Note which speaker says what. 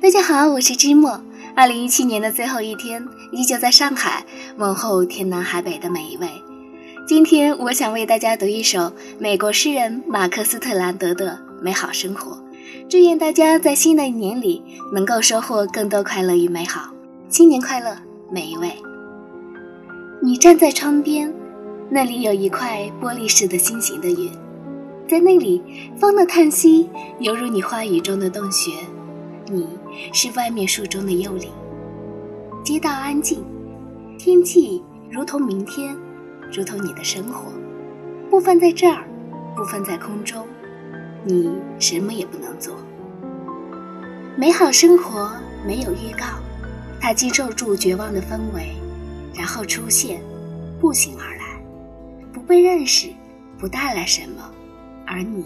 Speaker 1: 大家好，我是芝墨。二零一七年的最后一天，依旧在上海问候天南海北的每一位。今天，我想为大家读一首美国诗人马克思特兰德的《美好生活》，祝愿大家在新的一年里能够收获更多快乐与美好。新年快乐，每一位！你站在窗边，那里有一块玻璃似的心形的云，在那里，风的叹息犹如你话语中的洞穴。你是外面树中的幽灵，街道安静，天气如同明天，如同你的生活，部分在这儿，部分在空中，你什么也不能做。美好生活没有预告，它经受住绝望的氛围，然后出现，步行而来，不被认识，不带来什么，而你